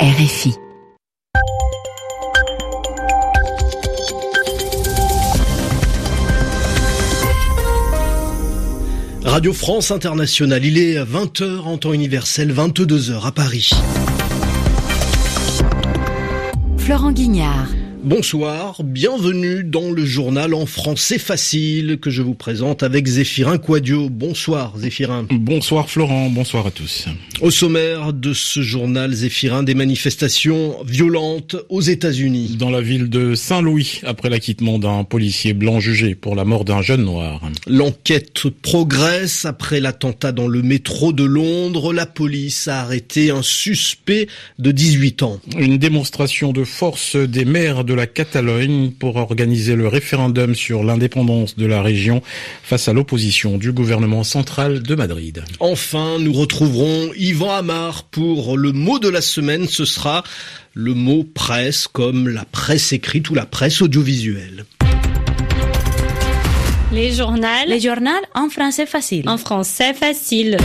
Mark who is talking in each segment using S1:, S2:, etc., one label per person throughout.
S1: RFI.
S2: Radio France Internationale, il est 20h en temps universel, 22h à Paris.
S1: Florent Guignard.
S2: Bonsoir, bienvenue dans le journal en français facile que je vous présente avec Zéphirin Quadio. Bonsoir Zéphirin.
S3: Bonsoir Florent, bonsoir à tous.
S2: Au sommaire de ce journal Zéphirin, des manifestations violentes aux États-Unis.
S3: Dans la ville de Saint-Louis, après l'acquittement d'un policier blanc jugé pour la mort d'un jeune noir.
S2: L'enquête progresse après l'attentat dans le métro de Londres. La police a arrêté un suspect de 18 ans.
S3: Une démonstration de force des maires de la Catalogne pour organiser le référendum sur l'indépendance de la région face à l'opposition du gouvernement central de Madrid.
S2: Enfin, nous retrouverons Yvan Amar pour le mot de la semaine. Ce sera le mot presse comme la presse écrite ou la presse audiovisuelle.
S4: Les journaux.
S1: Les journaux en français facile.
S4: En français facile.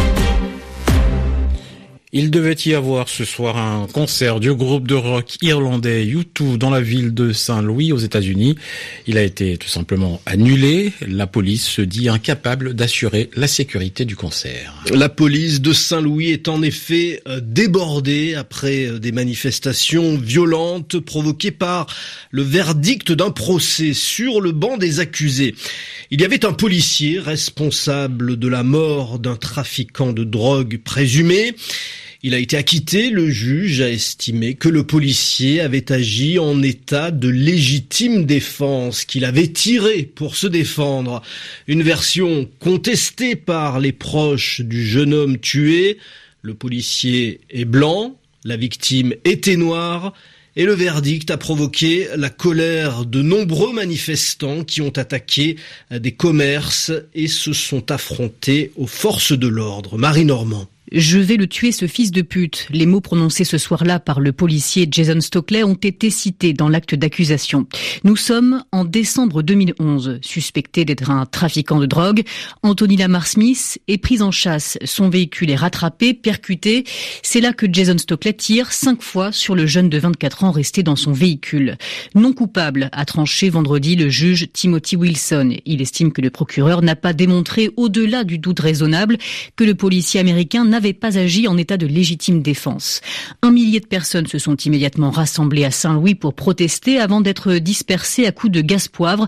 S3: Il devait y avoir ce soir un concert du groupe de rock irlandais U2 dans la ville de Saint-Louis aux États-Unis. Il a été tout simplement annulé. La police se dit incapable d'assurer la sécurité du concert.
S2: La police de Saint-Louis est en effet euh, débordée après euh, des manifestations violentes provoquées par le verdict d'un procès sur le banc des accusés. Il y avait un policier responsable de la mort d'un trafiquant de drogue présumé. Il a été acquitté, le juge a estimé que le policier avait agi en état de légitime défense, qu'il avait tiré pour se défendre. Une version contestée par les proches du jeune homme tué. Le policier est blanc, la victime était noire, et le verdict a provoqué la colère de nombreux manifestants qui ont attaqué des commerces et se sont affrontés aux forces de l'ordre. Marie Normand.
S5: Je vais le tuer, ce fils de pute. Les mots prononcés ce soir-là par le policier Jason Stockley ont été cités dans l'acte d'accusation. Nous sommes en décembre 2011. Suspecté d'être un trafiquant de drogue, Anthony Lamar Smith est pris en chasse. Son véhicule est rattrapé, percuté. C'est là que Jason Stockley tire cinq fois sur le jeune de 24 ans resté dans son véhicule. Non coupable, a tranché vendredi le juge Timothy Wilson. Il estime que le procureur n'a pas démontré, au-delà du doute raisonnable, que le policier américain n'avait pas agi en état de légitime défense. Un millier de personnes se sont immédiatement rassemblées à Saint-Louis pour protester avant d'être dispersées à coups de gaz poivre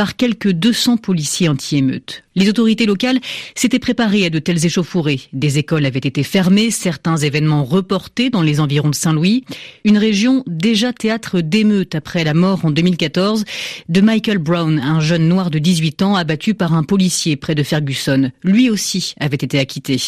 S5: par quelques 200 policiers anti-émeutes. Les autorités locales s'étaient préparées à de telles échauffourées. Des écoles avaient été fermées, certains événements reportés dans les environs de Saint-Louis. Une région déjà théâtre d'émeutes après la mort en 2014 de Michael Brown, un jeune noir de 18 ans abattu par un policier près de Ferguson. Lui aussi avait été acquitté.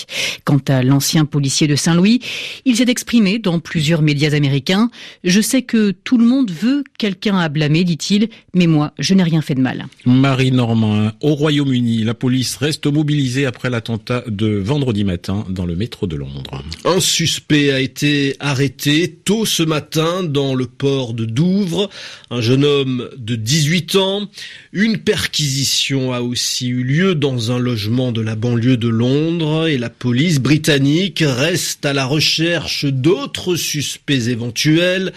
S5: Quant à l'ancien policier de Saint-Louis, il s'est exprimé dans plusieurs médias américains. Je sais que tout le monde veut quelqu'un à blâmer, dit-il, mais moi, je n'ai rien fait de mal.
S3: Marie Normand, au Royaume-Uni, la police reste mobilisée après l'attentat de vendredi matin dans le métro de Londres.
S2: Un suspect a été arrêté tôt ce matin dans le port de Douvres, un jeune homme de 18 ans. Une perquisition a aussi eu lieu dans un logement de la banlieue de Londres et la police britannique reste à la recherche d'autres suspects éventuels.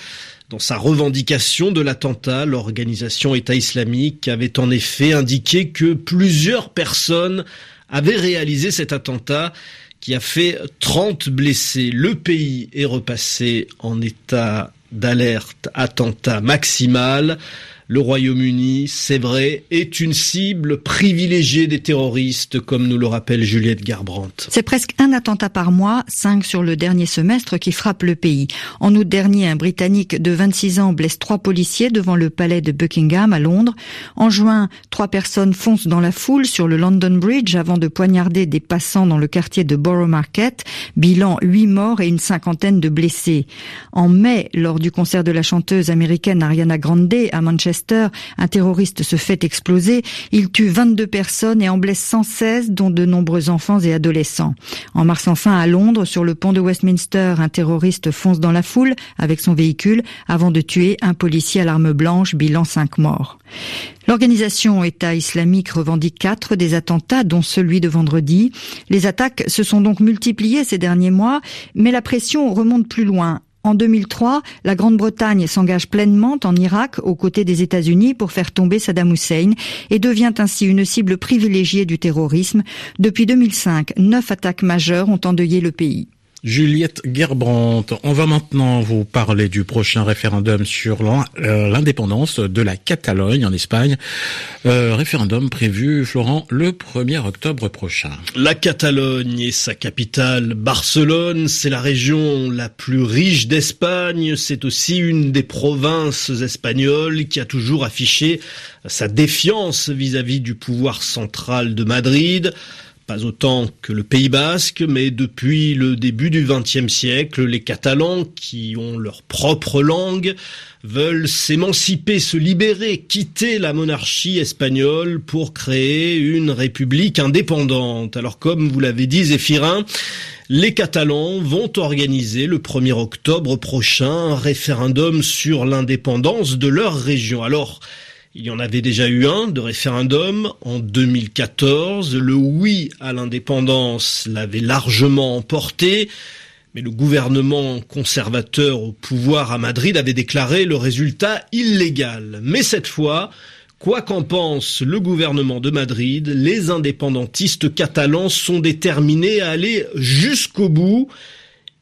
S2: Dans sa revendication de l'attentat, l'organisation État islamique avait en effet indiqué que plusieurs personnes avaient réalisé cet attentat qui a fait 30 blessés. Le pays est repassé en état d'alerte attentat maximal. Le Royaume-Uni, c'est vrai, est une cible privilégiée des terroristes, comme nous le rappelle Juliette Garbrandt.
S6: C'est presque un attentat par mois, cinq sur le dernier semestre, qui frappe le pays. En août dernier, un Britannique de 26 ans blesse trois policiers devant le palais de Buckingham à Londres. En juin, trois personnes foncent dans la foule sur le London Bridge avant de poignarder des passants dans le quartier de Borough Market. Bilan, huit morts et une cinquantaine de blessés. En mai, lors du concert de la chanteuse américaine Ariana Grande à Manchester, un terroriste se fait exploser. Il tue 22 personnes et en blesse 116, dont de nombreux enfants et adolescents. En mars enfin à Londres, sur le pont de Westminster, un terroriste fonce dans la foule avec son véhicule avant de tuer un policier à l'arme blanche, bilan 5 morts. L'organisation État islamique revendique quatre des attentats, dont celui de vendredi. Les attaques se sont donc multipliées ces derniers mois, mais la pression remonte plus loin. En 2003, la Grande-Bretagne s'engage pleinement en Irak aux côtés des États-Unis pour faire tomber Saddam Hussein et devient ainsi une cible privilégiée du terrorisme. Depuis 2005, neuf attaques majeures ont endeuillé le pays.
S3: Juliette Gerbrandt. On va maintenant vous parler du prochain référendum sur euh, l'indépendance de la Catalogne en Espagne. Euh, référendum prévu, Florent, le 1er octobre prochain.
S2: La Catalogne et sa capitale, Barcelone, c'est la région la plus riche d'Espagne. C'est aussi une des provinces espagnoles qui a toujours affiché sa défiance vis à -vis du pouvoir central de Madrid pas autant que le Pays basque, mais depuis le début du XXe siècle, les Catalans, qui ont leur propre langue, veulent s'émanciper, se libérer, quitter la monarchie espagnole pour créer une république indépendante. Alors comme vous l'avez dit, Zéphirin, les Catalans vont organiser le 1er octobre prochain un référendum sur l'indépendance de leur région. Alors, il y en avait déjà eu un de référendum en 2014. Le oui à l'indépendance l'avait largement emporté, mais le gouvernement conservateur au pouvoir à Madrid avait déclaré le résultat illégal. Mais cette fois, Quoi qu'en pense le gouvernement de Madrid, les indépendantistes catalans sont déterminés à aller jusqu'au bout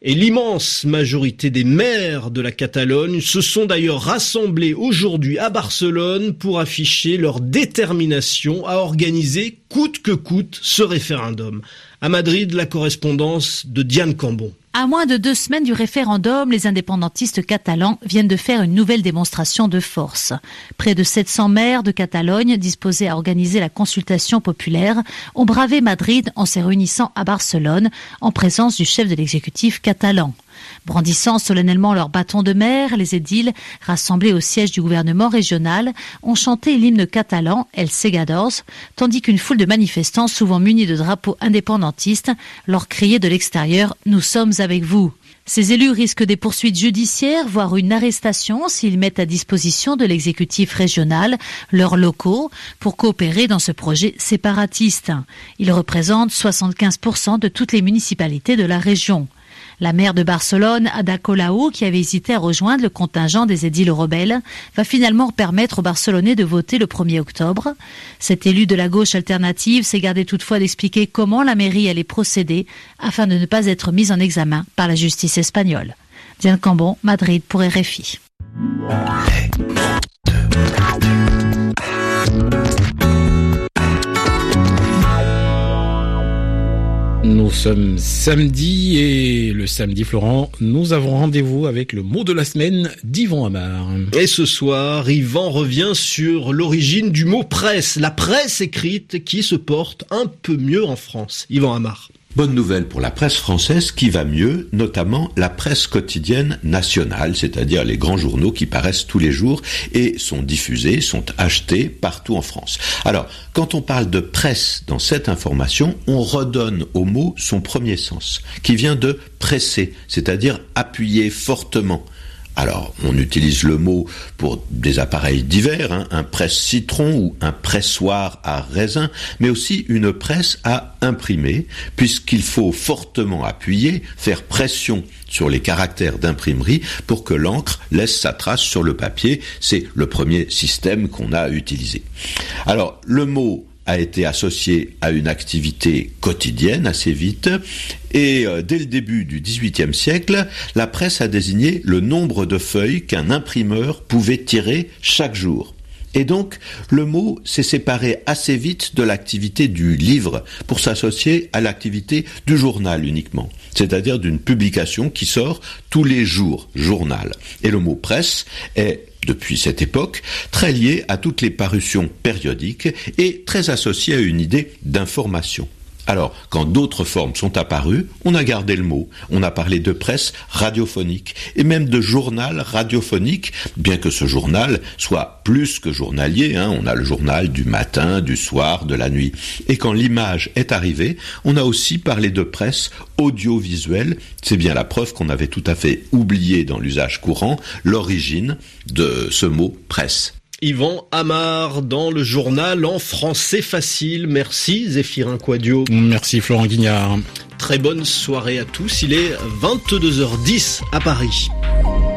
S2: et l'immense majorité des maires de la Catalogne se sont d'ailleurs rassemblés aujourd'hui à Barcelone pour afficher leur détermination à organiser coûte que coûte ce référendum. À Madrid, la correspondance de Diane Cambon.
S7: À moins de deux semaines du référendum, les indépendantistes catalans viennent de faire une nouvelle démonstration de force. Près de 700 maires de Catalogne, disposés à organiser la consultation populaire, ont bravé Madrid en se réunissant à Barcelone en présence du chef de l'exécutif catalan. Brandissant solennellement leur bâton de mer, les édiles, rassemblés au siège du gouvernement régional, ont chanté l'hymne catalan El Segadors, tandis qu'une foule de manifestants, souvent munis de drapeaux indépendantistes, leur criait de l'extérieur Nous sommes avec vous. Ces élus risquent des poursuites judiciaires, voire une arrestation s'ils mettent à disposition de l'exécutif régional leurs locaux pour coopérer dans ce projet séparatiste. Ils représentent 75% de toutes les municipalités de la région. La maire de Barcelone, Ada Colau, qui avait hésité à rejoindre le contingent des édiles rebelles, va finalement permettre aux Barcelonais de voter le 1er octobre. Cet élu de la gauche alternative s'est gardé toutefois d'expliquer comment la mairie allait procéder afin de ne pas être mise en examen par la justice espagnole. Diane Cambon, Madrid pour RFI.
S3: Sommes samedi et le samedi, Florent, nous avons rendez-vous avec le mot de la semaine d'Yvan Amar.
S2: Et ce soir, Yvan revient sur l'origine du mot presse, la presse écrite qui se porte un peu mieux en France. Yvan Amar.
S8: Bonne nouvelle pour la presse française qui va mieux, notamment la presse quotidienne nationale, c'est-à-dire les grands journaux qui paraissent tous les jours et sont diffusés, sont achetés partout en France. Alors, quand on parle de presse dans cette information, on redonne au mot son premier sens, qui vient de presser, c'est-à-dire appuyer fortement. Alors, on utilise le mot pour des appareils divers, hein, un presse-citron ou un pressoir à raisin, mais aussi une presse à imprimer, puisqu'il faut fortement appuyer, faire pression sur les caractères d'imprimerie pour que l'encre laisse sa trace sur le papier. C'est le premier système qu'on a utilisé. Alors, le mot a été associé à une activité quotidienne assez vite et euh, dès le début du XVIIIe siècle, la presse a désigné le nombre de feuilles qu'un imprimeur pouvait tirer chaque jour. Et donc, le mot s'est séparé assez vite de l'activité du livre pour s'associer à l'activité du journal uniquement, c'est-à-dire d'une publication qui sort tous les jours, journal. Et le mot presse est depuis cette époque, très lié à toutes les parutions périodiques et très associé à une idée d'information. Alors, quand d'autres formes sont apparues, on a gardé le mot. On a parlé de presse radiophonique et même de journal radiophonique, bien que ce journal soit plus que journalier. Hein. On a le journal du matin, du soir, de la nuit. Et quand l'image est arrivée, on a aussi parlé de presse audiovisuelle. C'est bien la preuve qu'on avait tout à fait oublié dans l'usage courant l'origine de ce mot presse.
S2: Yvan Amar dans le journal en français facile. Merci Zéphirin Quadio.
S3: Merci Florent Guignard.
S2: Très bonne soirée à tous. Il est 22h10 à Paris.